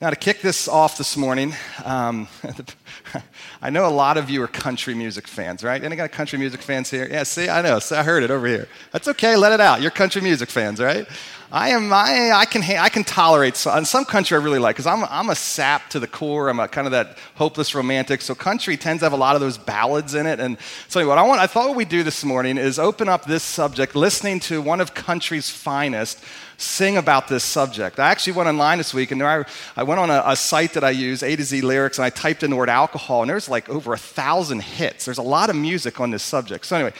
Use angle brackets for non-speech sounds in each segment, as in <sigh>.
Now, to kick this off this morning, um, <laughs> <laughs> I know a lot of you are country music fans, right? Any got country music fans here? Yeah, see, I know. I heard it over here. That's okay. Let it out. You're country music fans, right? I am. I, I can. I can tolerate. Some, some country I really like because I'm. I'm a sap to the core. I'm a kind of that hopeless romantic. So country tends to have a lot of those ballads in it. And so what I want. I thought what we do this morning is open up this subject, listening to one of country's finest sing about this subject. I actually went online this week and I, I went on a, a, site that I use, A to Z lyrics, and I typed in the word alcohol, and there's like over a thousand hits. There's a lot of music on this subject. So, anyway,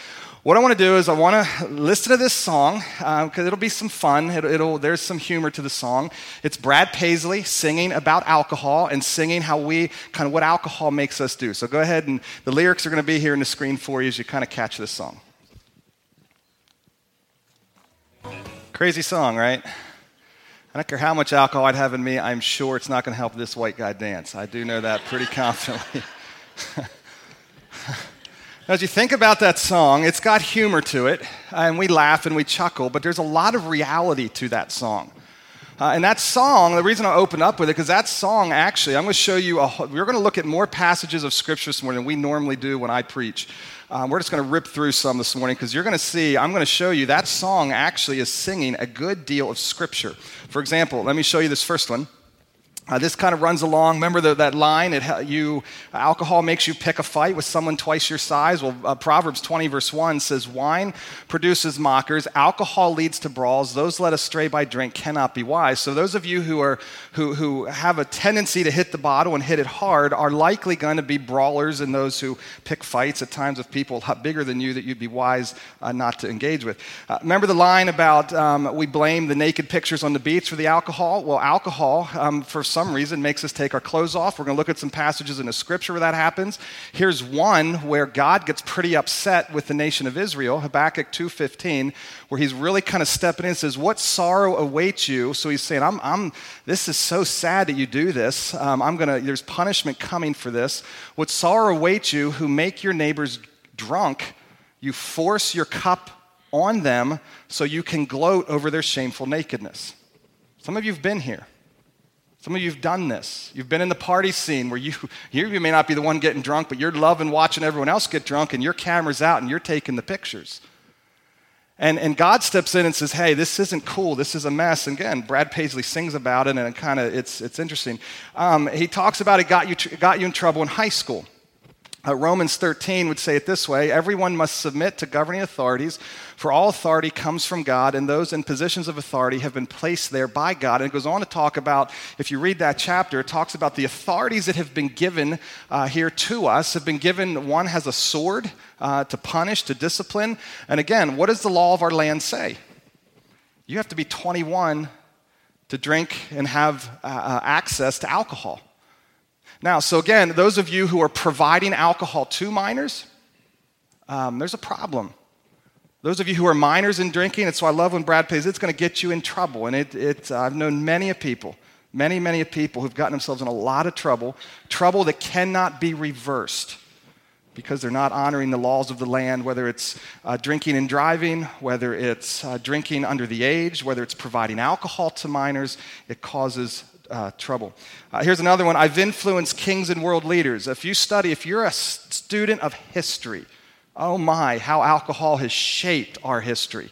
what I want to do is I want to listen to this song because uh, it'll be some fun. It'll, it'll, there's some humor to the song. It's Brad Paisley singing about alcohol and singing how we kind of what alcohol makes us do. So go ahead and the lyrics are going to be here in the screen for you as you kind of catch this song. Crazy song, right? I don't care how much alcohol I'd have in me, I'm sure it's not going to help this white guy dance. I do know that pretty <laughs> confidently. <laughs> As you think about that song, it's got humor to it, and we laugh and we chuckle, but there's a lot of reality to that song. Uh, and that song, the reason I open up with it, because that song actually, I'm going to show you, a, we're going to look at more passages of Scripture this morning than we normally do when I preach. Um, we're just going to rip through some this morning because you're going to see, I'm going to show you that song actually is singing a good deal of scripture. For example, let me show you this first one. Uh, this kind of runs along. Remember the, that line? It, you, alcohol makes you pick a fight with someone twice your size. Well, uh, Proverbs 20, verse 1 says, Wine produces mockers, alcohol leads to brawls. Those led astray by drink cannot be wise. So, those of you who, are, who, who have a tendency to hit the bottle and hit it hard are likely going to be brawlers and those who pick fights at times with people bigger than you that you'd be wise uh, not to engage with. Uh, remember the line about um, we blame the naked pictures on the beach for the alcohol? Well, alcohol, um, for some some reason makes us take our clothes off. We're going to look at some passages in the scripture where that happens. Here's one where God gets pretty upset with the nation of Israel, Habakkuk 2:15, where he's really kind of stepping in and says, "What sorrow awaits you?" So he's saying, "I'm, I'm this is so sad that you do this. Um, I'm going to there's punishment coming for this. What sorrow awaits you who make your neighbors drunk? You force your cup on them so you can gloat over their shameful nakedness." Some of you have been here. Some of you have done this. You've been in the party scene where you, <laughs> you may not be the one getting drunk, but you're loving watching everyone else get drunk, and your camera's out and you're taking the pictures. And, and God steps in and says, Hey, this isn't cool. This is a mess. And again, Brad Paisley sings about it, and it kind of it's, it's interesting. Um, he talks about it got you, got you in trouble in high school. Uh, Romans 13 would say it this way Everyone must submit to governing authorities, for all authority comes from God, and those in positions of authority have been placed there by God. And it goes on to talk about, if you read that chapter, it talks about the authorities that have been given uh, here to us, have been given, one has a sword uh, to punish, to discipline. And again, what does the law of our land say? You have to be 21 to drink and have uh, uh, access to alcohol. Now, so again, those of you who are providing alcohol to minors, um, there's a problem. Those of you who are minors in drinking, it's why I love when Brad pays, it's going to get you in trouble. And it, it, uh, I've known many of people, many, many of people who've gotten themselves in a lot of trouble, trouble that cannot be reversed because they're not honoring the laws of the land, whether it's uh, drinking and driving, whether it's uh, drinking under the age, whether it's providing alcohol to minors, it causes uh, trouble. Uh, here's another one. I've influenced kings and world leaders. If you study, if you're a student of history, oh my, how alcohol has shaped our history.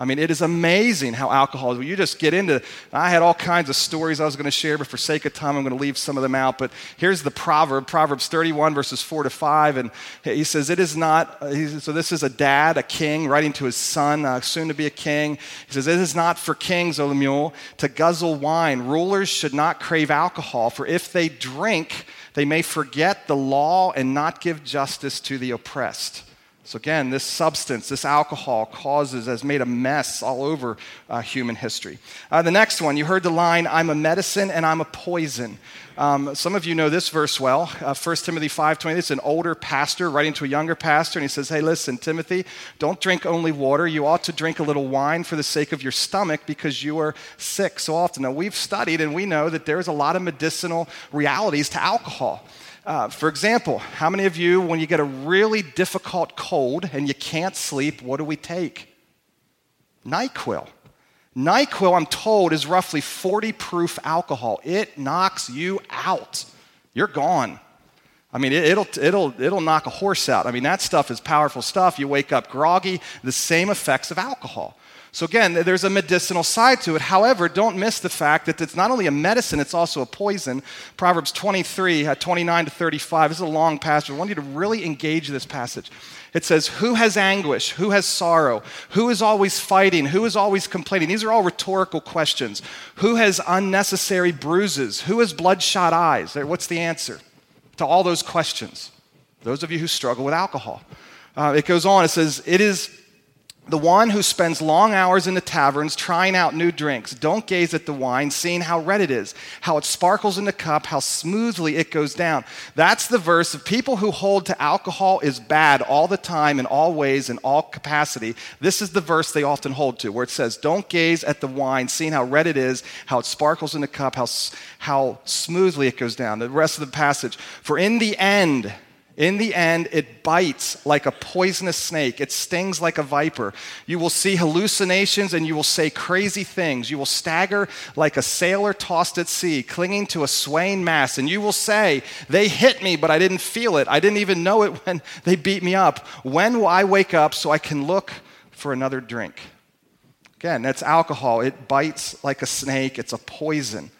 I mean, it is amazing how alcohol. You just get into. I had all kinds of stories I was going to share, but for sake of time, I'm going to leave some of them out. But here's the proverb, Proverbs 31, verses 4 to 5, and he says, "It is not." So this is a dad, a king, writing to his son, uh, soon to be a king. He says, "It is not for kings, O Lemuel, to guzzle wine. Rulers should not crave alcohol, for if they drink, they may forget the law and not give justice to the oppressed." So, again, this substance, this alcohol, causes, has made a mess all over uh, human history. Uh, the next one, you heard the line, I'm a medicine and I'm a poison. Um, some of you know this verse well. Uh, 1 Timothy 5.20, it's an older pastor writing to a younger pastor, and he says, Hey, listen, Timothy, don't drink only water. You ought to drink a little wine for the sake of your stomach because you are sick so often. Now, we've studied and we know that there's a lot of medicinal realities to alcohol. Uh, for example, how many of you, when you get a really difficult cold and you can't sleep, what do we take? NyQuil. NyQuil, I'm told, is roughly 40 proof alcohol. It knocks you out. You're gone. I mean, it, will it'll, it'll knock a horse out. I mean, that stuff is powerful stuff. You wake up groggy, the same effects of alcohol. So, again, there's a medicinal side to it. However, don't miss the fact that it's not only a medicine, it's also a poison. Proverbs 23, uh, 29 to 35. This is a long passage. I want you to really engage this passage. It says, Who has anguish? Who has sorrow? Who is always fighting? Who is always complaining? These are all rhetorical questions. Who has unnecessary bruises? Who has bloodshot eyes? What's the answer to all those questions? Those of you who struggle with alcohol. Uh, it goes on, it says, It is the one who spends long hours in the taverns trying out new drinks. Don't gaze at the wine, seeing how red it is, how it sparkles in the cup, how smoothly it goes down. That's the verse of people who hold to alcohol is bad all the time, in all ways, in all capacity. This is the verse they often hold to, where it says, Don't gaze at the wine, seeing how red it is, how it sparkles in the cup, how, how smoothly it goes down. The rest of the passage. For in the end, in the end, it bites like a poisonous snake. It stings like a viper. You will see hallucinations and you will say crazy things. You will stagger like a sailor tossed at sea, clinging to a swaying mast. And you will say, They hit me, but I didn't feel it. I didn't even know it <laughs> when they beat me up. When will I wake up so I can look for another drink? Again, that's alcohol. It bites like a snake, it's a poison.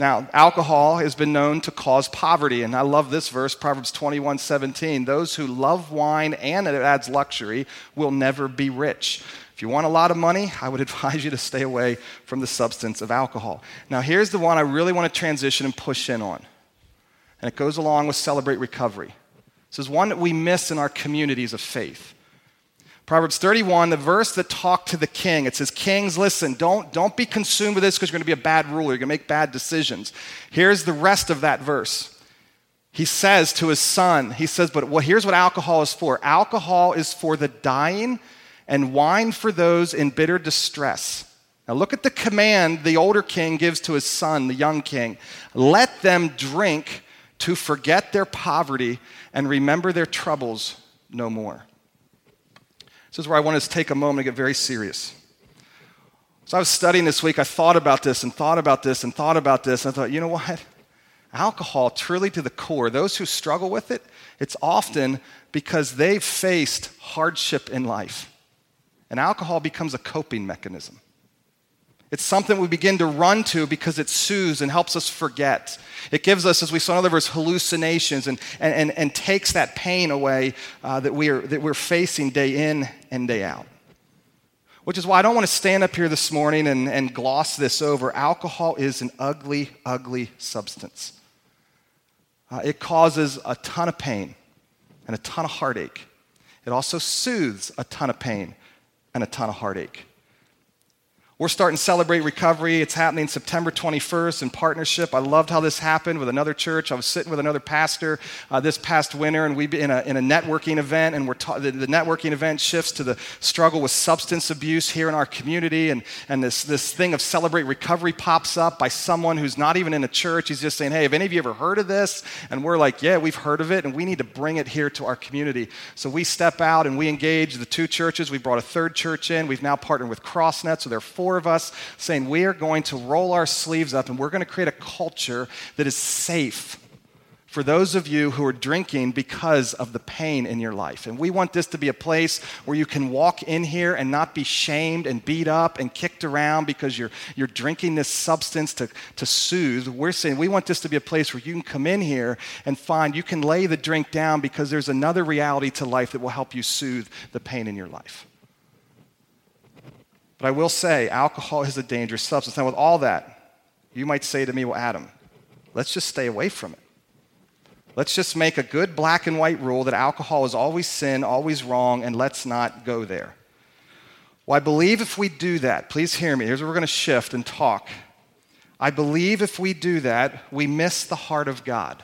Now, alcohol has been known to cause poverty, and I love this verse, Proverbs 21 17. Those who love wine and it adds luxury will never be rich. If you want a lot of money, I would <laughs> advise you to stay away from the substance of alcohol. Now, here's the one I really want to transition and push in on, and it goes along with Celebrate Recovery. This is one that we miss in our communities of faith. Proverbs 31, the verse that talked to the king, it says, Kings, listen, don't, don't be consumed with this because you're going to be a bad ruler. You're going to make bad decisions. Here's the rest of that verse. He says to his son, he says, but well, here's what alcohol is for alcohol is for the dying, and wine for those in bitter distress. Now, look at the command the older king gives to his son, the young king. Let them drink to forget their poverty and remember their troubles no more. This is where I want to take a moment and get very serious. So I was studying this week, I thought about this and thought about this and thought about this, and I thought, you know what? Alcohol, truly to the core, those who struggle with it, it's often because they've faced hardship in life. And alcohol becomes a coping mechanism. It's something we begin to run to because it soothes and helps us forget. It gives us, as we saw in other verse, hallucinations and, and, and, and takes that pain away uh, that, we are, that we're facing day in and day out. Which is why I don't want to stand up here this morning and, and gloss this over. Alcohol is an ugly, ugly substance. Uh, it causes a ton of pain and a ton of heartache. It also soothes a ton of pain and a ton of heartache. We're starting celebrate recovery. It's happening September 21st in partnership. I loved how this happened with another church. I was sitting with another pastor uh, this past winter, and we in a, in a networking event, and we're ta- the, the, networking event shifts to the struggle with substance abuse here in our community, and, and this, this thing of celebrate recovery pops up by someone who's not even in a church. He's just saying, "Hey, have any of you ever heard of this?" And we're like, "Yeah, we've heard of it, and we need to bring it here to our community." So we step out and we engage the two churches. We brought a third church in. We've now partnered with CrossNet, so there are four four of us saying we are going to roll our sleeves up and we're going to create a culture that is safe for those of you who are drinking because of the pain in your life. And we want this to be a place where you can walk in here and not be shamed and beat up and kicked around because you're, you're drinking this substance to, to soothe. We're saying we want this to be a place where you can come in here and find you can lay the drink down because there's another reality to life that will help you soothe the pain in your life. But I will say, alcohol is a dangerous substance. Now, with all that, you might say to me, well, Adam, let's just stay away from it. Let's just make a good black and white rule that alcohol is always sin, always wrong, and let's not go there. Well, I believe if we do that, please hear me. Here's where we're going to shift and talk. I believe if we do that, we miss the heart of God.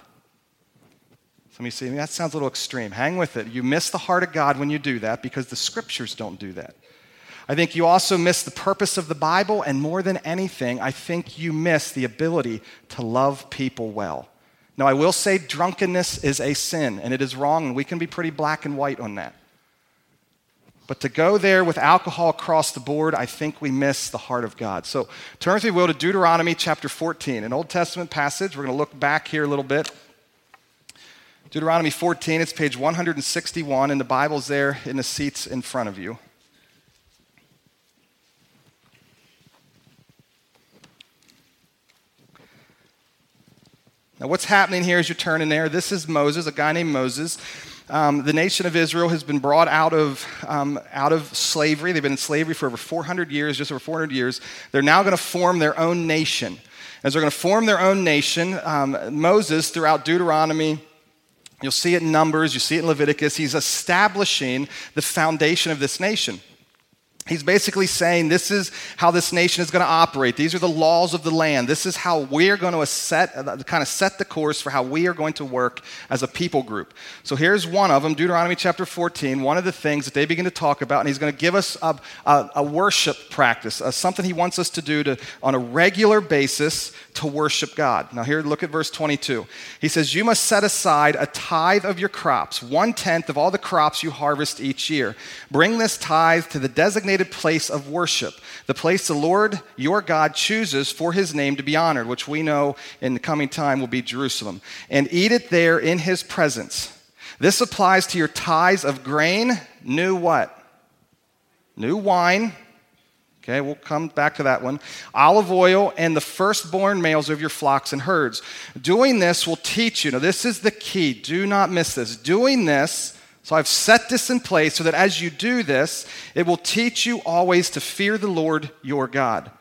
Some of you say, that sounds a little extreme. Hang with it. You miss the heart of God when you do that because the scriptures don't do that. I think you also miss the purpose of the Bible, and more than anything, I think you miss the ability to love people well. Now, I will say drunkenness is a sin, and it is wrong, and we can be pretty black and white on that. But to go there with alcohol across the board, I think we miss the heart of God. So turn with me, will, to Deuteronomy chapter 14, an Old Testament passage. We're going to look back here a little bit. Deuteronomy 14, it's page 161, and the Bible's there in the seats in front of you. Now, what's happening here as you're turning there? This is Moses, a guy named Moses. Um, the nation of Israel has been brought out of, um, out of slavery. They've been in slavery for over 400 years, just over 400 years. They're now going to form their own nation. As they're going to form their own nation, um, Moses, throughout Deuteronomy, you'll see it in Numbers, you see it in Leviticus, he's establishing the foundation of this nation. He's basically saying this is how this nation is going to operate. These are the laws of the land. This is how we're going to set, uh, kind of set the course for how we are going to work as a people group. So here's one of them, Deuteronomy chapter 14. One of the things that they begin to talk about, and he's going to give us a, a, a worship practice, uh, something he wants us to do to, on a regular basis to worship God. Now here, look at verse 22. He says, "You must set aside a tithe of your crops, one tenth of all the crops you harvest each year. Bring this tithe to the designated designated place of worship, the place the Lord your God chooses for his name to be honored, which we know in the coming time will be Jerusalem, and eat it there in his presence. This applies to your tithes of grain, new what? New wine. Okay, we'll come back to that one. Olive oil and the firstborn males of your flocks and herds. Doing this will teach you. Now, this is the key. Do not miss this. Doing this so I've set this in place so that as you do this, it will teach you always to fear the Lord your God.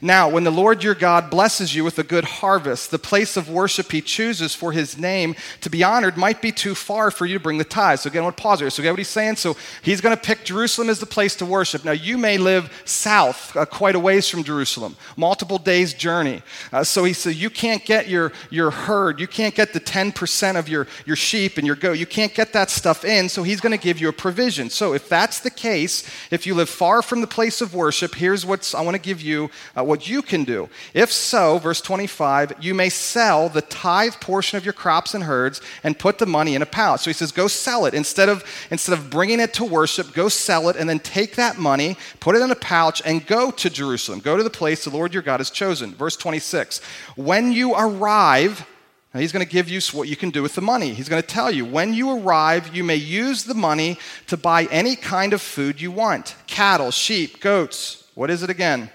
Now, when the Lord your God blesses you with a good harvest, the place of worship he chooses for his name to be honored might be too far for you to bring the tithes. So again, I want to pause here. So get what he's saying? So he's going to pick Jerusalem as the place to worship. Now, you may live south, uh, quite a ways from Jerusalem, multiple days' journey. Uh, so he said, you can't get your, your herd, you can't get the 10% of your, your sheep and your goat, you can't get that stuff in. So he's going to give you a provision. So if that's the case, if you live far from the place of worship, here's what I want to give you uh, what you can do. If so, verse 25, you may sell the tithe portion of your crops and herds and put the money in a pouch. So he says, go sell it. Instead of, instead of bringing it to worship, go sell it and then take that money, put it in a pouch, and go to Jerusalem. Go to the place the Lord your God has chosen. Verse 26, when you arrive, now he's going to give you what you can do with the money. He's going to tell you when you arrive, you may use the money to buy any kind of food you want cattle, sheep, goats. What is it again?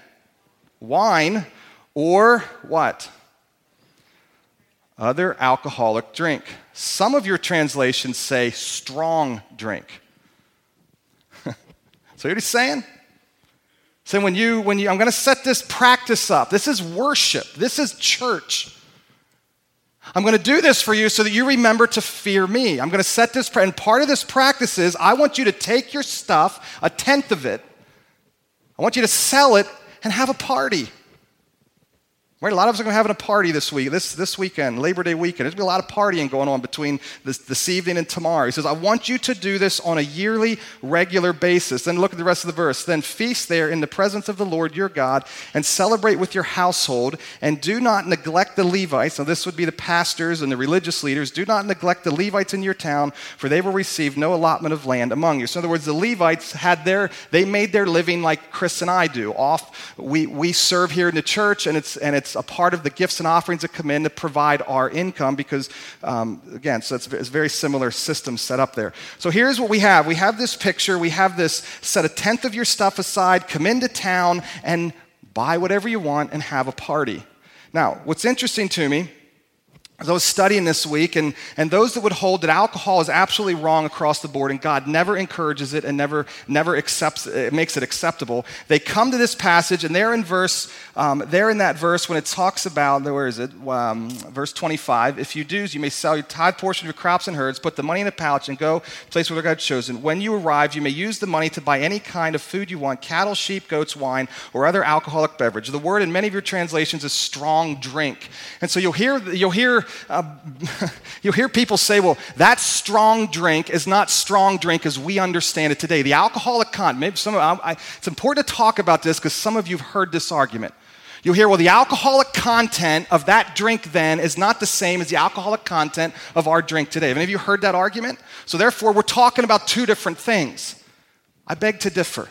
Wine, or what? Other alcoholic drink. Some of your translations say strong drink. <laughs> so what he's saying? Saying when you, when you, I'm going to set this practice up. This is worship. This is church. I'm going to do this for you so that you remember to fear me. I'm going to set this, and part of this practice is I want you to take your stuff, a tenth of it, I want you to sell it and have a party. Right? A lot of us are going to have a party this week, this, this weekend, Labor Day weekend. There's going to be a lot of partying going on between this, this evening and tomorrow. He says, I want you to do this on a yearly, regular basis. Then look at the rest of the verse. Then feast there in the presence of the Lord your God and celebrate with your household. And do not neglect the Levites. Now, this would be the pastors and the religious leaders. Do not neglect the Levites in your town, for they will receive no allotment of land among you. So, in other words, the Levites had their, they made their living like Chris and I do. Off, we, we serve here in the church, and it's, and it's a part of the gifts and offerings that come in to provide our income because, um, again, so it's, it's a very similar system set up there. So here's what we have we have this picture, we have this set a tenth of your stuff aside, come into town and buy whatever you want and have a party. Now, what's interesting to me as I was studying this week, and, and those that would hold that alcohol is absolutely wrong across the board, and God never encourages it and never, never accepts it, makes it acceptable, they come to this passage, and they're in verse, um, they're in that verse when it talks about, where is it? Um, verse 25. If you do, you may sell your tithe portion of your crops and herds, put the money in a pouch, and go place where God has chosen. When you arrive, you may use the money to buy any kind of food you want cattle, sheep, goats, wine, or other alcoholic beverage. The word in many of your translations is strong drink. And so you'll hear, you'll hear uh, <laughs> you'll hear people say, well, that strong drink is not strong drink as we understand it today. The alcoholic content, maybe some, I, I, it's important to talk about this because some of you have heard this argument. You'll hear, well, the alcoholic content of that drink then is not the same as the alcoholic content of our drink today. Have any of you heard that argument? So, therefore, we're talking about two different things. I beg to differ.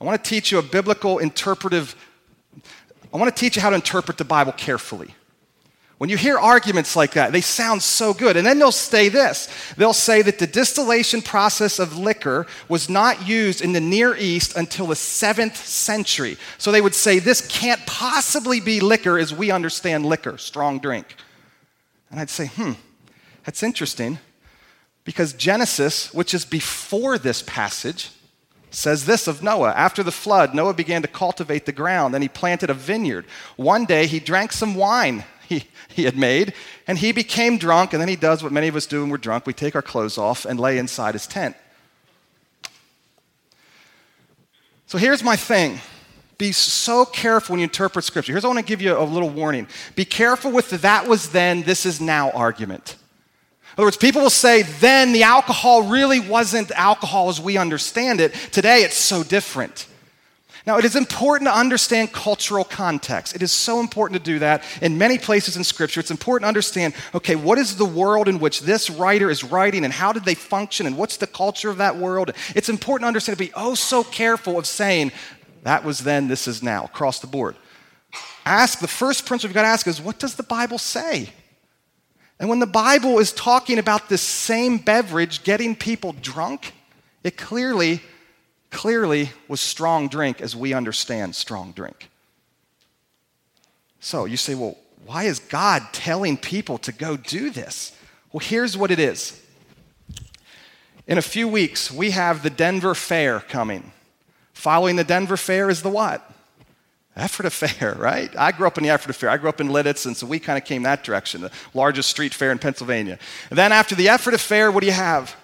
I want to teach you a biblical interpretive, I want to teach you how to interpret the Bible carefully. When you hear arguments like that, they sound so good. And then they'll say this they'll say that the distillation process of liquor was not used in the Near East until the seventh century. So they would say this can't possibly be liquor as we understand liquor, strong drink. And I'd say, hmm, that's interesting because Genesis, which is before this passage, says this of Noah After the flood, Noah began to cultivate the ground, and he planted a vineyard. One day he drank some wine he, had made, and he became drunk, and then he does what many of us do when we're drunk we take our clothes off and lay inside his tent. So here's my thing. Be so careful when you interpret scripture. Here's I want to give you a little warning. Be careful with the that was then, this is now argument. In other words, people will say, then the alcohol really wasn't alcohol as we understand it. Today it's so different. Now, it is important to understand cultural context. It is so important to do that in many places in Scripture. It's important to understand okay, what is the world in which this writer is writing and how did they function and what's the culture of that world? It's important to understand to be oh so careful of saying that was then, this is now, across the board. Ask, the first principle you've got to ask is what does the Bible say? And when the Bible is talking about this same beverage getting people drunk, it clearly clearly was strong drink as we understand strong drink. So you say, well, why is God telling people to go do this? Well, here's what it is. In a few weeks, we have the Denver Fair coming. Following the Denver Fair is the what? Ephrata Fair, <laughs> right? I grew up in the Ephrata Fair. I grew up in Lititz, and so we kind of came that direction, the largest street fair in Pennsylvania. And then after the Ephrata Fair, what do you have?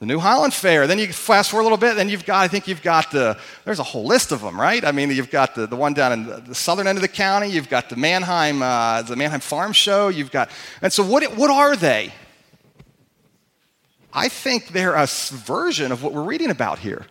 The New Holland Fair. Then you fast forward a little bit, then you've got, I think you've got the, there's a whole list of them, right? I mean, you've got the, the one down in the southern end of the county, you've got the Manheim, uh, the Manheim Farm Show, you've got, and so what, what are they? I think they're a version of what we're reading about here.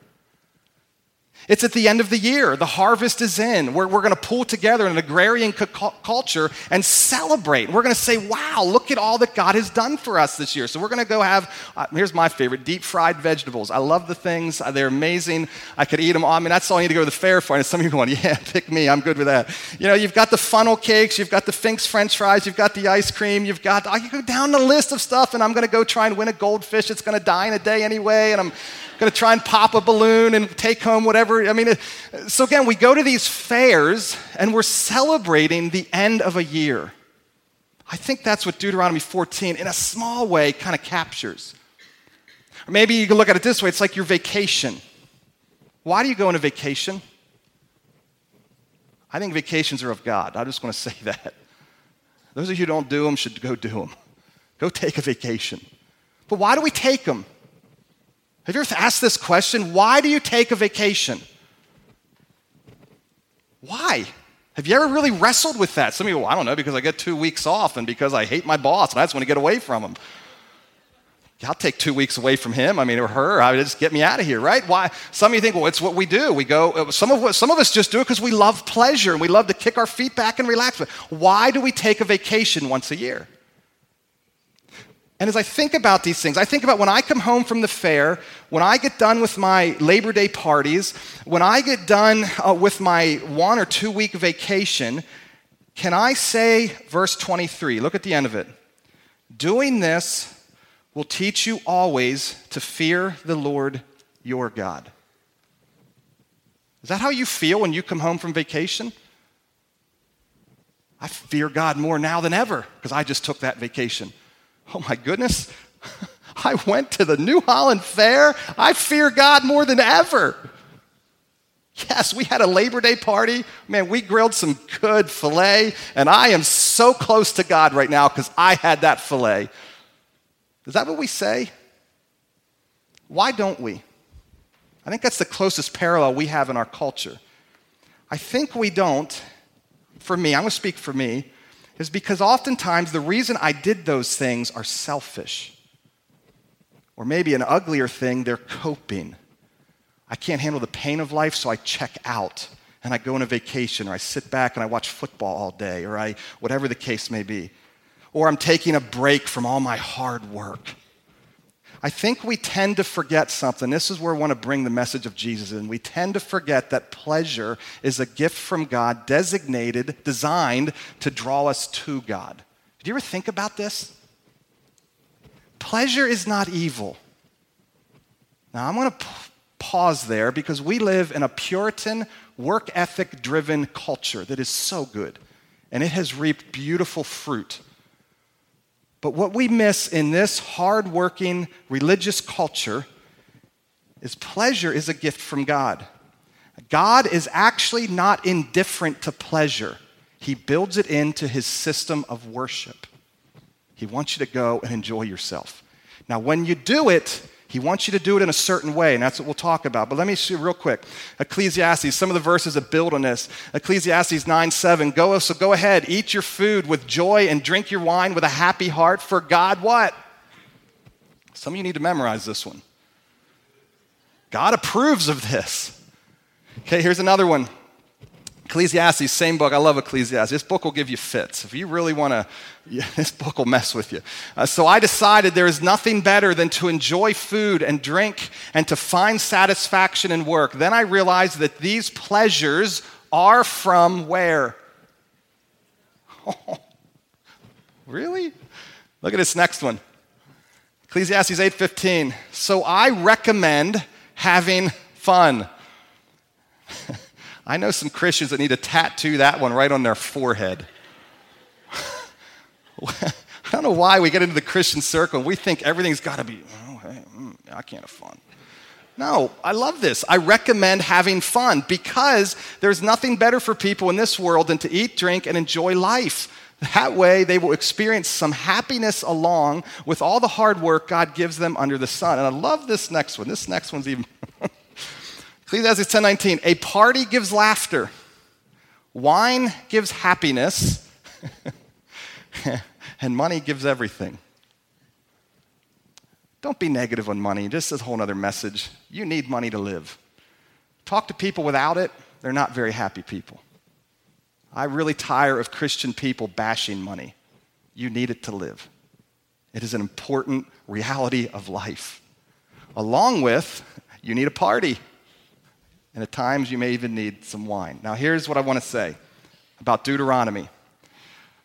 It's at the end of the year. The harvest is in. We're, we're going to pull together an agrarian culture and celebrate. We're going to say, wow, look at all that God has done for us this year. So we're going to go have, uh, here's my favorite, deep fried vegetables. I love the things. Uh, they're amazing. I could eat them all. I mean, that's all I need to go to the fair for. And some of you going, yeah, pick me. I'm good with that. You know, you've got the funnel cakes. You've got the Fink's french fries. You've got the ice cream. You've got, I can go down the list of stuff and I'm going to go try and win a goldfish. It's going to die in a day anyway. And I'm going to try and pop a balloon and take home whatever. I mean, so again, we go to these fairs and we're celebrating the end of a year. I think that's what Deuteronomy 14, in a small way, kind of captures. Or maybe you can look at it this way it's like your vacation. Why do you go on a vacation? I think vacations are of God. I just want to <laughs> say that. Those of you who don't do them should go do them. Go take a vacation. But why do we take them? Have you ever asked this question? Why do you take a vacation? Why? Have you ever really wrestled with that? Some of you, well, I don't know, because I get two weeks off and because I hate my boss and I just want to get away from him. I'll take two weeks away from him, I mean, or her. I would just get me out of here, right? Why? Some of you think, well, it's what we do. We go. Uh, some of some of us just do it because we love pleasure and we love to kick our feet back and relax. But Why do we take a vacation once a year? And as I think about these things, I think about when I come home from the fair, when I get done with my Labor Day parties, when I get done uh, with my one or two week vacation, can I say, verse 23, look at the end of it. Doing this will teach you always to fear the Lord your God. Is that how you feel when you come home from vacation? I fear God more now than ever because I just took that vacation. Oh my goodness, <laughs> I went to the New Holland Fair. I fear God more than ever. Yes, we had a Labor Day party. Man, we grilled some good filet, and I am so close to God right now because I had that filet. Is that what we say? Why don't we? I think that's the closest parallel we have in our culture. I think we don't, for me, I'm going to speak for me, is because oftentimes the reason I did those things are selfish. Or maybe an uglier thing, they're coping. I can't handle the pain of life, so I check out and I go on a vacation, or I sit back and I watch football all day, or I, whatever the case may be. Or I'm taking a break from all my hard work. I think we tend to forget something. This is where I want to bring the message of Jesus in. We tend to forget that pleasure is a gift from God, designated, designed to draw us to God. Did you ever think about this? Pleasure is not evil. Now, I'm going to p- pause there because we live in a Puritan, work ethic driven culture that is so good, and it has reaped beautiful fruit. But what we miss in this hardworking religious culture is pleasure is a gift from God. God is actually not indifferent to pleasure, He builds it into His system of worship. He wants you to go and enjoy yourself. Now, when you do it, he wants you to do it in a certain way, and that's what we'll talk about. But let me see real quick. Ecclesiastes, some of the verses that build on this. Ecclesiastes 9 7. Go, so go ahead, eat your food with joy and drink your wine with a happy heart, for God what? Some of you need to memorize this one. God approves of this. Okay, here's another one. Ecclesiastes, same book. I love Ecclesiastes. This book will give you fits. If you really want to, <laughs> yeah, this book will mess with you. Uh, so I decided there is nothing better than to enjoy food and drink and to find satisfaction in work. Then I realized that these pleasures are from where? <laughs> Really? Look at this next one. Ecclesiastes 8:15. So I recommend having fun. <laughs> I know some Christians that need to tattoo that one right on their forehead. <laughs> I don't know why we get into the Christian circle and we think everything's got to be, oh, hey, mm, I can't have fun. No, I love this. I recommend having fun because there's nothing better for people in this world than to eat, drink, and enjoy life. That way, they will experience some happiness along with all the hard work God gives them under the sun. And I love this next one. This next one's even. Ecclesiastes 10:19, a party gives laughter, wine gives happiness, <laughs> and money gives everything. Don't be negative on money. This is a whole other message. You need money to live. Talk to people without it, they're not very happy people. I really tire of Christian people bashing money. You need it to live. It is an important reality of life. Along with, you need a party. And at times, you may even need some wine. Now, here's what I want to say about Deuteronomy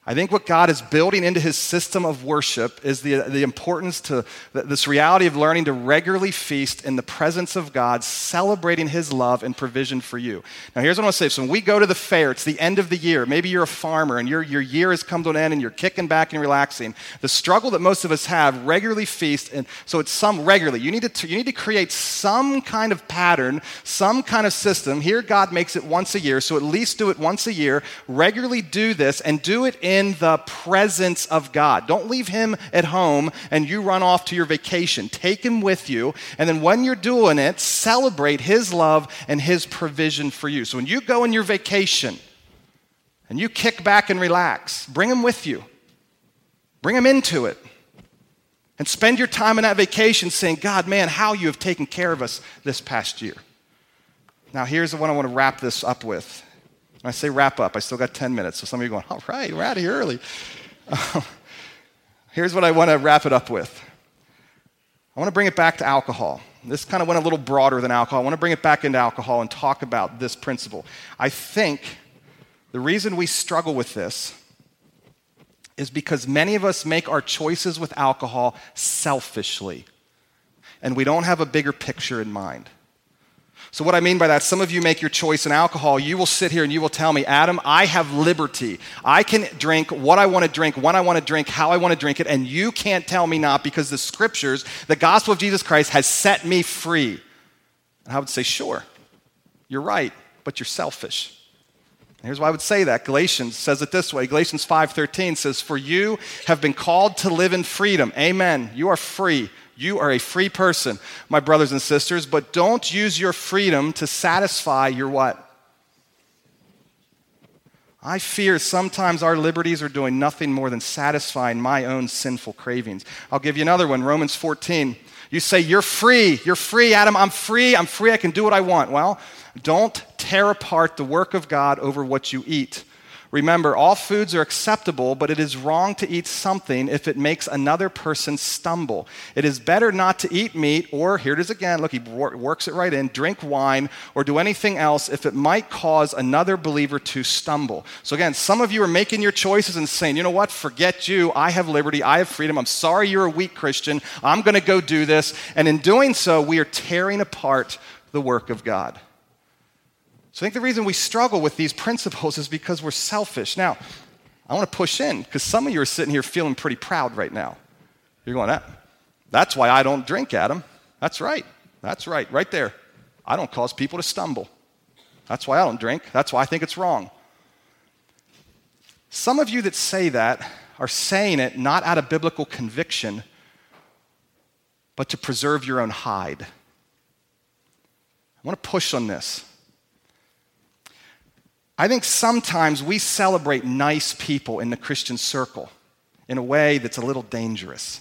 I think what God is building into his system of worship is the, the importance to this reality of learning to regularly feast in the presence of God, celebrating his love and provision for you. Now, here's what I want to say. So, when we go to the fair, it's the end of the year. Maybe you're a farmer and your, your year has come to an end and you're kicking back and relaxing. The struggle that most of us have regularly feast, and so it's some regularly. You need, to, you need to create some kind of pattern, some kind of system. Here, God makes it once a year, so at least do it once a year. Regularly do this and do it in in the presence of God. Don't leave him at home and you run off to your vacation. Take him with you. And then when you're doing it, celebrate his love and his provision for you. So when you go on your vacation and you kick back and relax, bring him with you. Bring him into it. And spend your time in that vacation saying, God, man, how you have taken care of us this past year. Now, here's the one I want to wrap this up with. When I say wrap up, I still got 10 minutes. So some of you are going, all right, we're out of here early. Um, here's what I want to wrap it up with I want to bring it back to alcohol. This kind of went a little broader than alcohol. I want to bring it back into alcohol and talk about this principle. I think the reason we struggle with this is because many of us make our choices with alcohol selfishly, and we don't have a bigger picture in mind. So, what I mean by that, some of you make your choice in alcohol. You will sit here and you will tell me, Adam, I have liberty. I can drink what I want to drink, when I want to drink, how I want to drink it, and you can't tell me not because the scriptures, the gospel of Jesus Christ, has set me free. And I would say, sure, you're right, but you're selfish. Here's why I would say that. Galatians says it this way. Galatians 5:13 says, "For you have been called to live in freedom." Amen. You are free. You are a free person, my brothers and sisters, but don't use your freedom to satisfy your what? I fear sometimes our liberties are doing nothing more than satisfying my own sinful cravings. I'll give you another one Romans 14. You say, You're free. You're free, Adam. I'm free. I'm free. I can do what I want. Well, don't tear apart the work of God over what you eat. Remember, all foods are acceptable, but it is wrong to eat something if it makes another person stumble. It is better not to eat meat, or here it is again, look, he works it right in, drink wine, or do anything else if it might cause another believer to stumble. So again, some of you are making your choices and saying, you know what, forget you, I have liberty, I have freedom, I'm sorry you're a weak Christian, I'm going to go do this. And in doing so, we are tearing apart the work of God. So I think the reason we struggle with these principles is because we're selfish. Now, I want to push in because some of you are sitting here feeling pretty proud right now. You're going, that's why I don't drink, Adam. That's right. That's right, right there. I don't cause people to stumble. That's why I don't drink. That's why I think it's wrong. Some of you that say that are saying it not out of biblical conviction, but to preserve your own hide. I want to push on this. I think sometimes we celebrate nice people in the Christian circle in a way that's a little dangerous.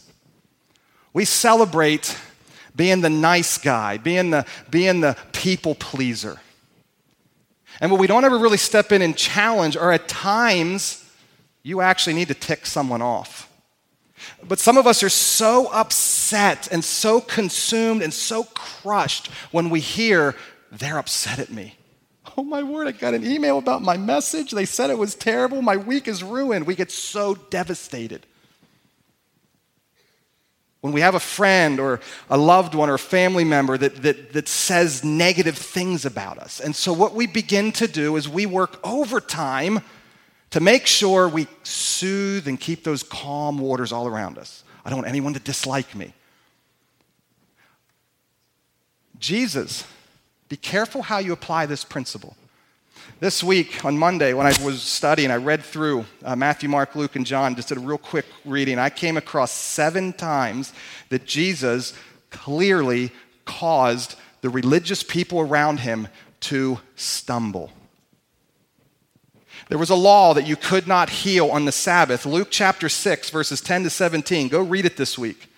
We celebrate being the nice guy, being the, being the people pleaser. And what we don't ever really step in and challenge are at times you actually need to tick someone off. But some of us are so upset and so consumed and so crushed when we hear they're upset at me. <laughs> Oh my word, I got an email about my message. They said it was terrible. My week is ruined. We get so devastated. When we have a friend or a loved one or a family member that, that, that says negative things about us. And so, what we begin to do is we work overtime to make sure we soothe and keep those calm waters all around us. I don't want anyone to dislike me. Jesus be careful how you apply this principle. This week, on Monday, when I was studying, I read through uh, Matthew, Mark, Luke, and John, just did a real quick reading. I came across seven times that Jesus clearly caused the religious people around him to stumble. There was a law that you could not heal on the Sabbath. Luke chapter 6, verses 10 to 17. Go read it this week.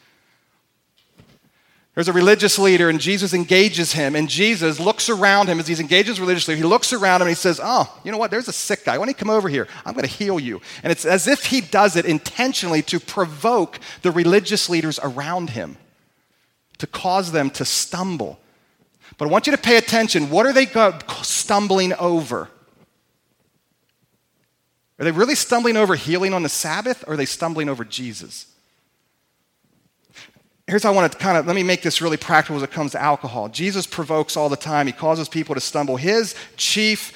There's a religious leader, and Jesus engages him, and Jesus looks around him as he's engages religiously. He looks around him and he says, Oh, you know what? There's a sick guy. Why don't you come over here? I'm going to heal you. And it's as if he does it intentionally to provoke the religious leaders around him, to cause them to stumble. But I want you to pay attention. What are they stumbling over? Are they really stumbling over healing on the Sabbath, or are they stumbling over Jesus? Here's how I want to kind of let me make this really practical as it comes to alcohol. Jesus provokes all the time, he causes people to stumble. His chief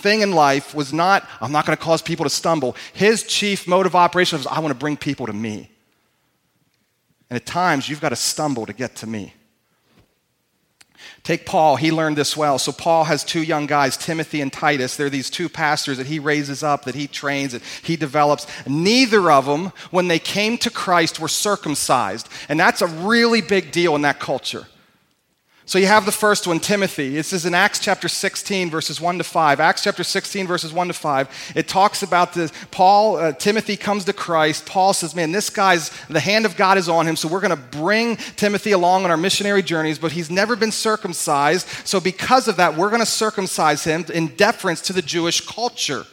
thing in life was not, I'm not going to cause people to stumble. His chief mode of operation was, I want to bring people to me. And at times, you've got to stumble to get to me. Take Paul, he learned this well. So, Paul has two young guys, Timothy and Titus. They're these two pastors that he raises up, that he trains, that he develops. Neither of them, when they came to Christ, were circumcised. And that's a really big deal in that culture. So you have the first one, Timothy. This is in Acts chapter 16, verses 1 to 5. Acts chapter 16, verses 1 to 5. It talks about the Paul, uh, Timothy comes to Christ. Paul says, Man, this guy's, the hand of God is on him, so we're going to bring Timothy along on our missionary journeys, but he's never been circumcised. So because of that, we're going to circumcise him in deference to the Jewish culture.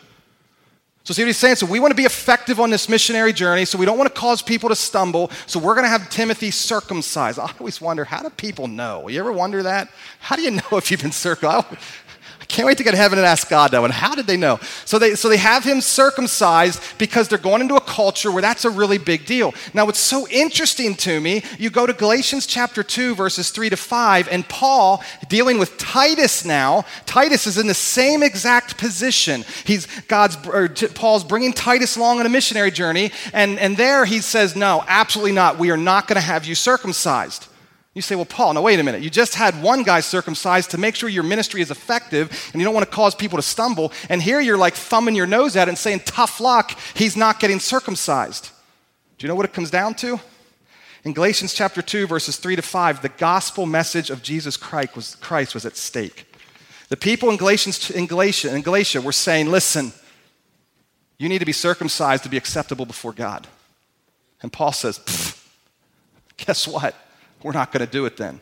So, see what he's saying? So, we want to be effective on this missionary journey, so we don't want to cause people to stumble. So, we're going to have Timothy circumcised. I always wonder, how do people know? You ever wonder that? How do you know if you've been circumcised? Can't wait to get to heaven and ask God that one. How did they know? So they, so they have him circumcised because they're going into a culture where that's a really big deal. Now, what's so interesting to me, you go to Galatians chapter 2, verses 3 to 5, and Paul, dealing with Titus now, Titus is in the same exact position. He's God's, Paul's bringing Titus along on a missionary journey, and, and there he says, No, absolutely not. We are not going to have you circumcised. You say, well, Paul, now wait a minute. You just had one guy circumcised to make sure your ministry is effective and you don't want to cause people to stumble. And here you're like thumbing your nose at it and saying, tough luck, he's not getting circumcised. Do you know what it comes down to? In Galatians chapter 2, verses 3 to 5, the gospel message of Jesus Christ was, Christ was at stake. The people in, Galatians, in, Galatia, in Galatia were saying, listen, you need to be circumcised to be acceptable before God. And Paul says, guess what? We're not going to do it then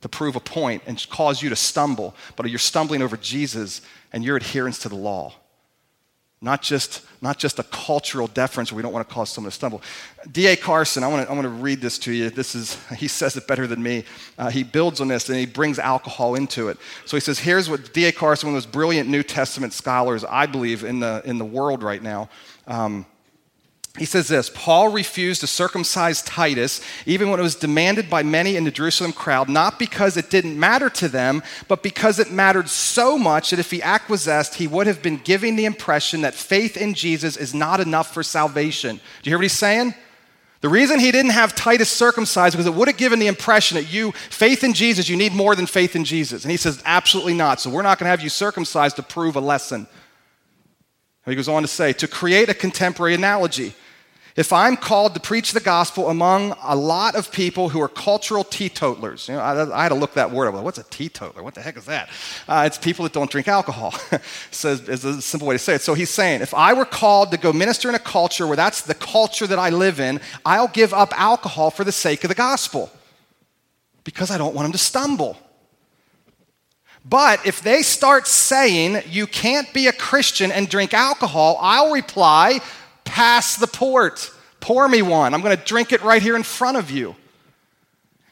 to prove a point and cause you to stumble, but you're stumbling over Jesus and your adherence to the law. not just, not just a cultural deference where we don't want to cause someone to stumble. D.A. Carson, I want to, I want to read this to you. This is, <laughs> he says it better than me. Uh, he builds on this and he brings alcohol into it. So he says, here's what D.A. Carson, one of those brilliant New Testament scholars, I believe, in the, in the world right now, um, he says this Paul refused to circumcise Titus even when it was demanded by many in the Jerusalem crowd, not because it didn't matter to them, but because it mattered so much that if he acquiesced, he would have been giving the impression that faith in Jesus is not enough for salvation. Do you hear what he's saying? The reason he didn't have Titus circumcised because it would have given the impression that you, faith in Jesus, you need more than faith in Jesus. And he says, absolutely not. So we're not going to have you circumcised to prove a lesson. He goes on to say, to create a contemporary analogy. If I'm called to preach the gospel among a lot of people who are cultural teetotalers, you know, I, I had to look that word up. What's a teetotaler? What the heck is that? Uh, it's people that don't drink alcohol. <laughs> so it's a simple way to say it. So he's saying, if I were called to go minister in a culture where that's the culture that I live in, I'll give up alcohol for the sake of the gospel because I don't want them to stumble. But if they start saying you can't be a Christian and drink alcohol, I'll reply, Pass the port. Pour me one. I'm going to drink it right here in front of you.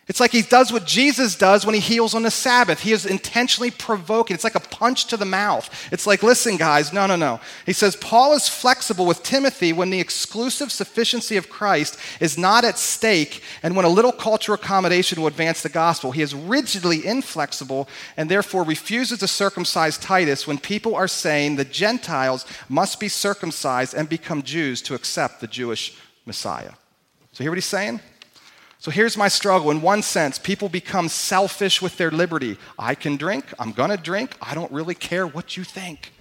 It's like he does what Jesus does when he heals on the Sabbath. He is intentionally provoking. It's like a punch to the mouth. It's like, listen, guys, no, no, no. He says, Paul is flexible with Timothy when the exclusive sufficiency of Christ is not at stake and when a little cultural accommodation will advance the gospel. He is rigidly inflexible and therefore refuses to circumcise Titus when people are saying the Gentiles must be circumcised and become Jews to accept the Jewish Messiah. So, hear what he's saying? So here's my struggle. In one sense, people become selfish with their liberty. I can drink, I'm going to drink, I don't really care what you think.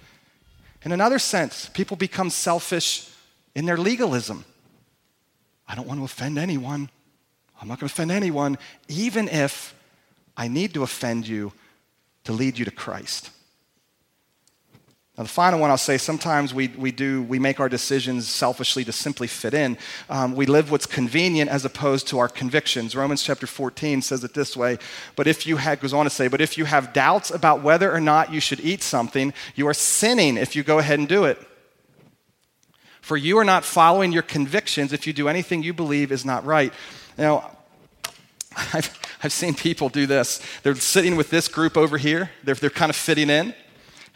In another sense, people become selfish in their legalism. I don't want to offend anyone. I'm not going to offend anyone, even if I need to offend you to lead you to Christ. Now, the final one I'll say sometimes we, we do, we make our decisions selfishly to simply fit in. Um, we live what's convenient as opposed to our convictions. Romans chapter 14 says it this way, but if you goes on to say, but if you have doubts about whether or not you should eat something, you are sinning if you go ahead and do it. For you are not following your convictions if you do anything you believe is not right. Now, <laughs> I've, I've seen people do this. They're sitting with this group over here, they're, they're kind of fitting in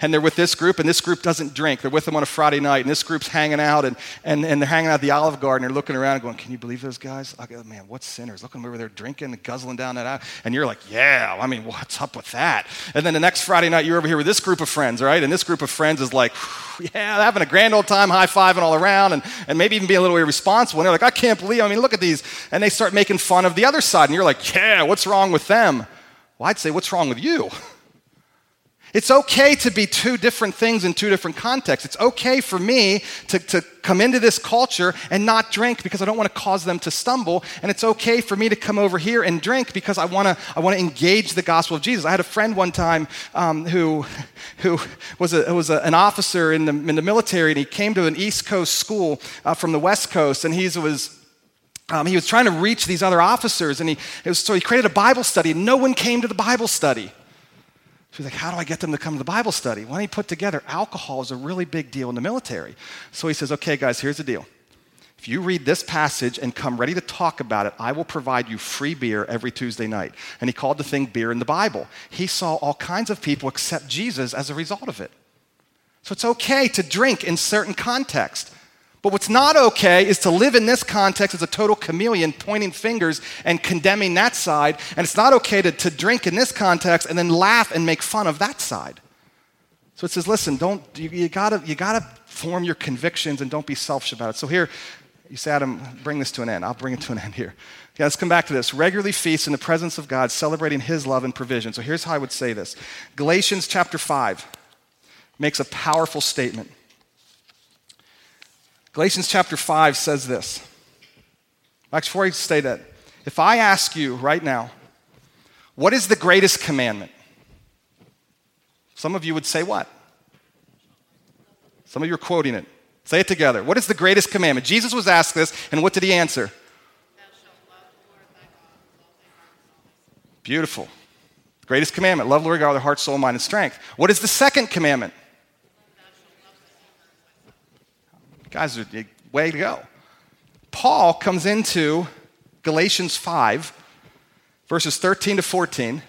and they're with this group, and this group doesn't drink. They're with them on a Friday night, and this group's hanging out, and, and, and they're hanging out at the Olive Garden. They're looking around and going, Can you believe those guys? I go, Man, what sinners? Look at them over there drinking and guzzling down that. And you're like, Yeah, I mean, what's up with that? And then the next Friday night, you're over here with this group of friends, right? And this group of friends is like, Yeah, having a grand old time, high fiving all around, and, and maybe even being a little irresponsible. And they're like, I can't believe, I mean, look at these. And they start making fun of the other side, and you're like, Yeah, what's wrong with them? Well, I'd say, What's wrong with you? <laughs> It's okay to be two different things in two different contexts. It's okay for me to, to come into this culture and not drink because I don't want to cause them to stumble. And it's okay for me to come over here and drink because I want to, I want to engage the gospel of Jesus. I had a friend one time um, who, <laughs> who was, a, was a, an officer in the, in the military, and he came to an East Coast school uh, from the West Coast, and he was um, he was trying to reach these other officers, and he, was, so he created a Bible study, and no one came to the Bible study. She's like, How do I get them to come to the Bible study? Well, he put together alcohol is a really big deal in the military. So he says, Okay, guys, here's the deal. If you read this passage and come ready to talk about it, I will provide you free beer every Tuesday night. And he called the thing beer in the Bible. He saw all kinds of people accept Jesus as a result of it. So it's okay to drink in certain contexts. But what's not okay is to live in this context as a total chameleon, pointing fingers and condemning that side. And it's not okay to, to drink in this context and then laugh and make fun of that side. So it says, listen, don't, you, you, gotta, you gotta form your convictions and don't be selfish about it. So here, you say, Adam, bring this to an end. I'll bring it to an end here. Yeah, let's come back to this. Regularly feast in the presence of God, celebrating his love and provision. So here's how I would say this Galatians chapter 5 makes a powerful statement. Galatians chapter 5 says this. Actually, before I say that, if I ask you right now, what is the greatest commandment? Some of you would say what? Some of you are quoting it. Say it together. What is the greatest commandment? Jesus was asked this, and what did he answer? Beautiful. Greatest commandment love Lord God with heart, soul, mind, and strength. What is the second commandment? Guys, way to go. Paul comes into Galatians 5, verses 13 to 14,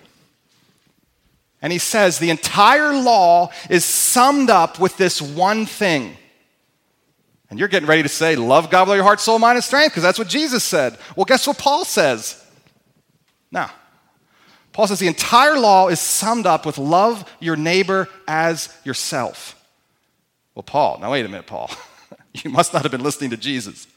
and he says the entire law is summed up with this one thing. And you're getting ready to say, Love God with your heart, soul, mind, and strength, because that's what Jesus said. Well, guess what Paul says? Now, Paul says the entire law is summed up with love your neighbor as yourself. Well, Paul, now wait a minute, Paul. <laughs> <laughs> you must not have been listening to Jesus.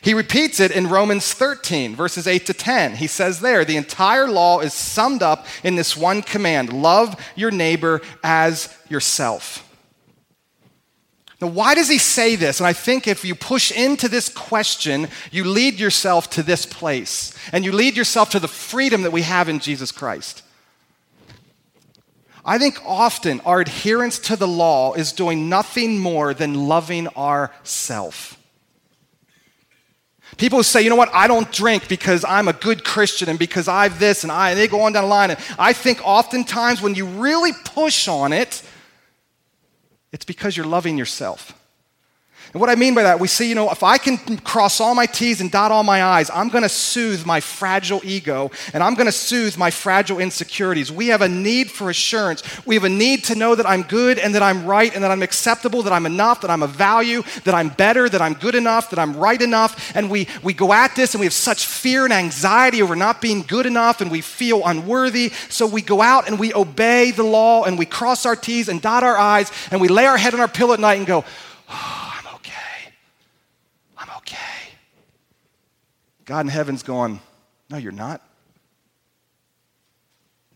He repeats it in Romans 13, verses 8 to 10. He says there, the entire law is summed up in this one command love your neighbor as yourself. Now, why does he say this? And I think if you push into this question, you lead yourself to this place, and you lead yourself to the freedom that we have in Jesus Christ. I think often our adherence to the law is doing nothing more than loving ourself. People say, you know what, I don't drink because I'm a good Christian and because I've this and I, and they go on down the line. And I think oftentimes when you really push on it, it's because you're loving yourself. And what I mean by that, we see, you know, if I can cross all my T's and dot all my I's, I'm going to soothe my fragile ego and I'm going to soothe my fragile insecurities. We have a need for assurance. We have a need to know that I'm good and that I'm right and that I'm acceptable, that I'm enough, that I'm a value, that I'm better, that I'm good enough, that I'm right enough. And we, we go at this and we have such fear and anxiety over not being good enough and we feel unworthy. So we go out and we obey the law and we cross our T's and dot our I's and we lay our head on our pillow at night and go, <sighs> oh, God in heaven's going, No, you're not.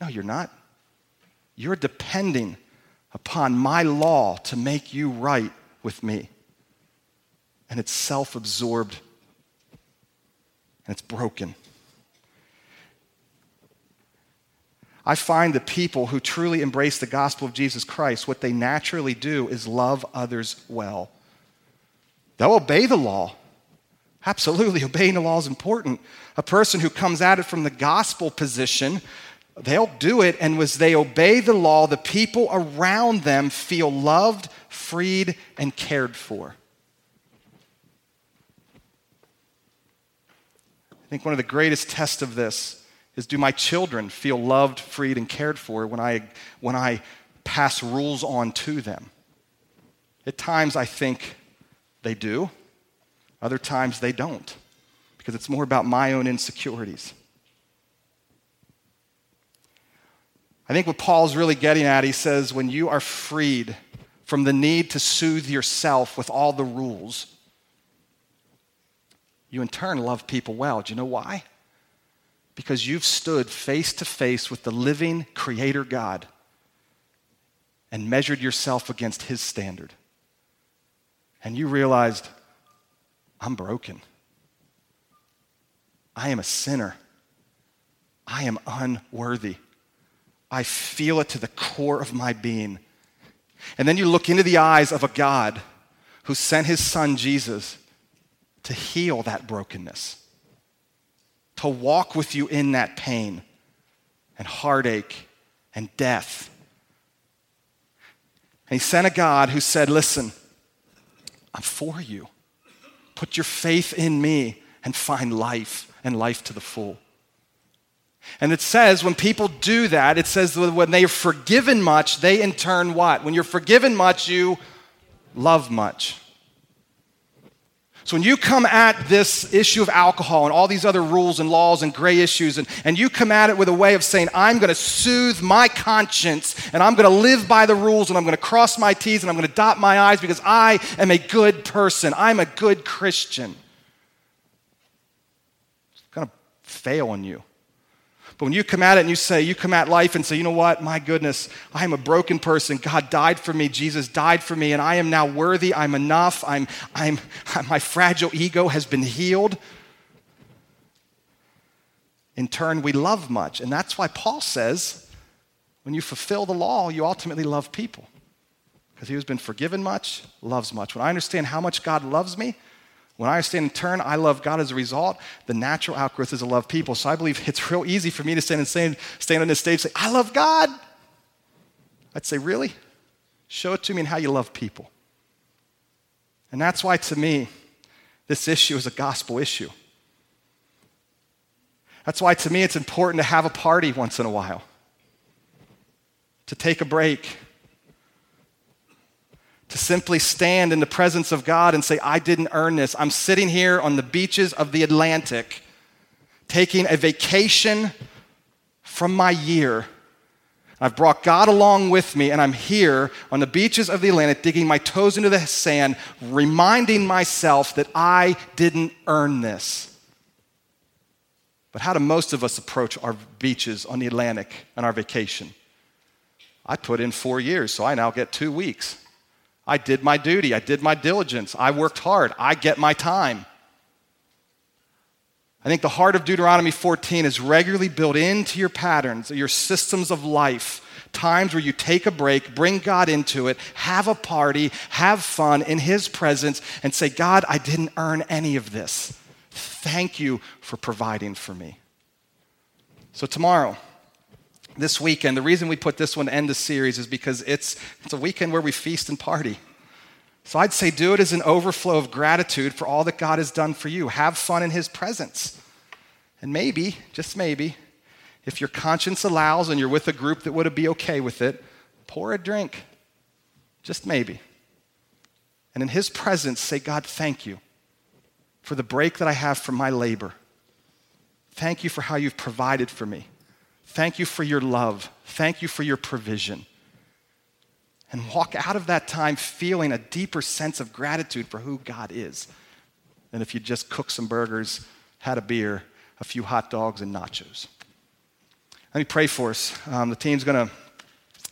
No, you're not. You're depending upon my law to make you right with me. And it's self absorbed and it's broken. I find the people who truly embrace the gospel of Jesus Christ, what they naturally do is love others well. They'll obey the law, Absolutely, <laughs> obeying the law is important. A person who comes at it from the gospel position, they'll do it, and as they obey the law, the people around them feel loved, freed, and cared for. I think one of the greatest tests of this is do my children feel loved, freed, and cared for when I, when I pass rules on to them? At times, I think they do. Other times they don't, because it's more about my own insecurities. I think what Paul's really getting at, he says, when you are freed from the need to soothe yourself with all the rules, you in turn love people well. Do you know why? Because you've stood face to face with the living Creator God and measured yourself against His standard. And you realized, I'm broken. I am a sinner. I am unworthy. I feel it to the core of my being. And then you look into the eyes of a God who sent his son Jesus to heal that brokenness, to walk with you in that pain and heartache and death. And he sent a God who said, Listen, I'm for you. Put your faith in me and find life and life to the full. And it says when people do that, it says when they are forgiven much, they in turn what? When you're forgiven much, you love much. So when you come at this issue of alcohol and all these other rules and laws and gray issues, and, and you come at it with a way of saying, I'm going to soothe my conscience and I'm going to live by the rules and I'm going to cross my T's and I'm going to dot my I's because I am a good person. I'm a good Christian. It's going to fail on you. But when you come at it and you say, you come at life and say, you know what, my goodness, I am a broken person. God died for me. Jesus died for me, and I am now worthy. I'm enough. I'm, I'm, <laughs> my fragile ego has been healed. In turn, we love much. And that's why Paul says, when you fulfill the law, you ultimately love people. Because he who's been forgiven much loves much. When I understand how much God loves me, when I stand in turn, I love God as a result. The natural outgrowth is to love people. So I believe it's <laughs> real easy for me to stand and stand, stand on this stage and say, I love God. I'd say, Really? Show it to me in how you love people. And that's why, to me, this issue is a gospel issue. That's why, to me, it's important to have a party once in a while, to take a break, to simply stand in the presence of God and say, I didn't earn this. I'm sitting here on the beaches of the Atlantic, taking a vacation from my year. I've brought God along with me, and I'm here on the beaches of the Atlantic, digging my toes into the sand, reminding myself that I didn't earn this. But how do most of us approach our beaches on the Atlantic on our vacation? I put in four years, so I now get two weeks. I did my duty, I did my diligence, I worked hard, I get my time. I think the heart of Deuteronomy 14 is regularly built into your patterns, your systems of life. Times where you take a break, bring God into it, have a party, have fun in His presence, and say, God, I didn't earn any of this. Thank you for providing for me. So, tomorrow, this weekend, the reason we put this one to end the series is because it's, it's a weekend where we feast and party. So, I'd say do it as an overflow of gratitude for all that God has done for you. Have fun in His presence. And maybe, just maybe, if your conscience allows and you're with a group that would be okay with it, pour a drink. Just maybe. And in His presence, say, God, thank you for the break that I have from my labor. Thank you for how you've provided for me. Thank you for your love. Thank you for your provision. And walk out of that time feeling a deeper sense of gratitude for who God is than if you just cooked some burgers, had a beer, a few hot dogs, and nachos. Let me pray for us. Um, the team's going to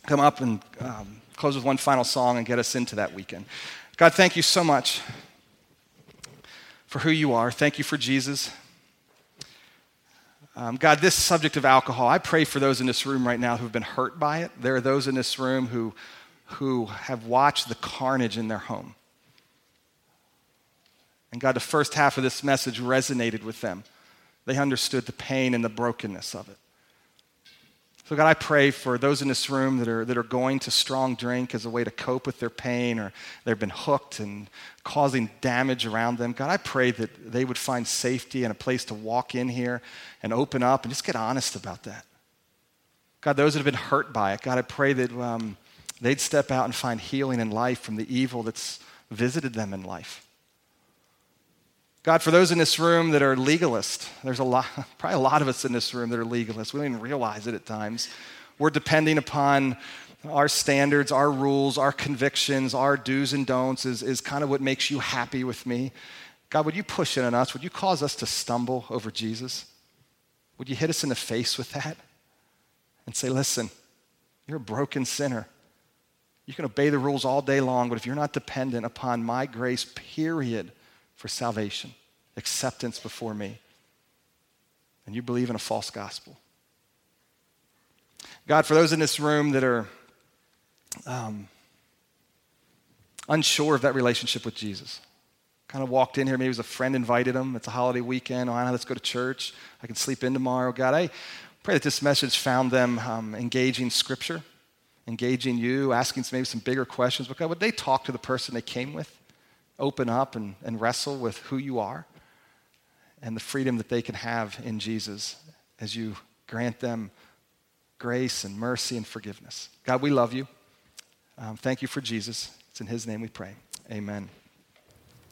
come up and um, close with one final song and get us into that weekend. God, thank you so much for who you are. Thank you for Jesus. Um, God, this subject of alcohol, I pray for those in this room right now who've been hurt by it. There are those in this room who, who have watched the carnage in their home. And God, the first half of this message resonated with them. They understood the pain and the brokenness of it. So, God, I pray for those in this room that are, that are going to strong drink as a way to cope with their pain or they've been hooked and causing damage around them. God, I pray that they would find safety and a place to walk in here and open up and just get honest about that. God, those that have been hurt by it, God, I pray that um, they'd step out and find healing in life from the evil that's visited them in life. God, for those in this room that are legalist, there's a lot, <laughs> probably a lot of us in this room that are legalists. We don't even realize it at times. We're depending upon our standards, our rules, our convictions, our do's and don'ts is, is kind of what makes you happy with me. God, would you push in on us? Would you cause us to stumble over Jesus? Would you hit us in the face with that and say, listen, you're a broken sinner. You can obey the rules all day long, but if you're not dependent upon my grace, period, for salvation, acceptance before me, and you believe in a false gospel. God, for those in this room that are um, unsure of that relationship with Jesus, kind of walked in here, maybe it was a friend invited them. It's a holiday weekend. Oh, let's go to church. I can sleep in tomorrow. God, I pray that this message found them um, engaging Scripture, engaging you, asking maybe some bigger questions. But God, would they talk to the person they came with? Open up and, and wrestle with who you are and the freedom that they can have in Jesus as you grant them grace and mercy and forgiveness. God, we love you. Um, thank you for Jesus. It's in his name we pray. Amen.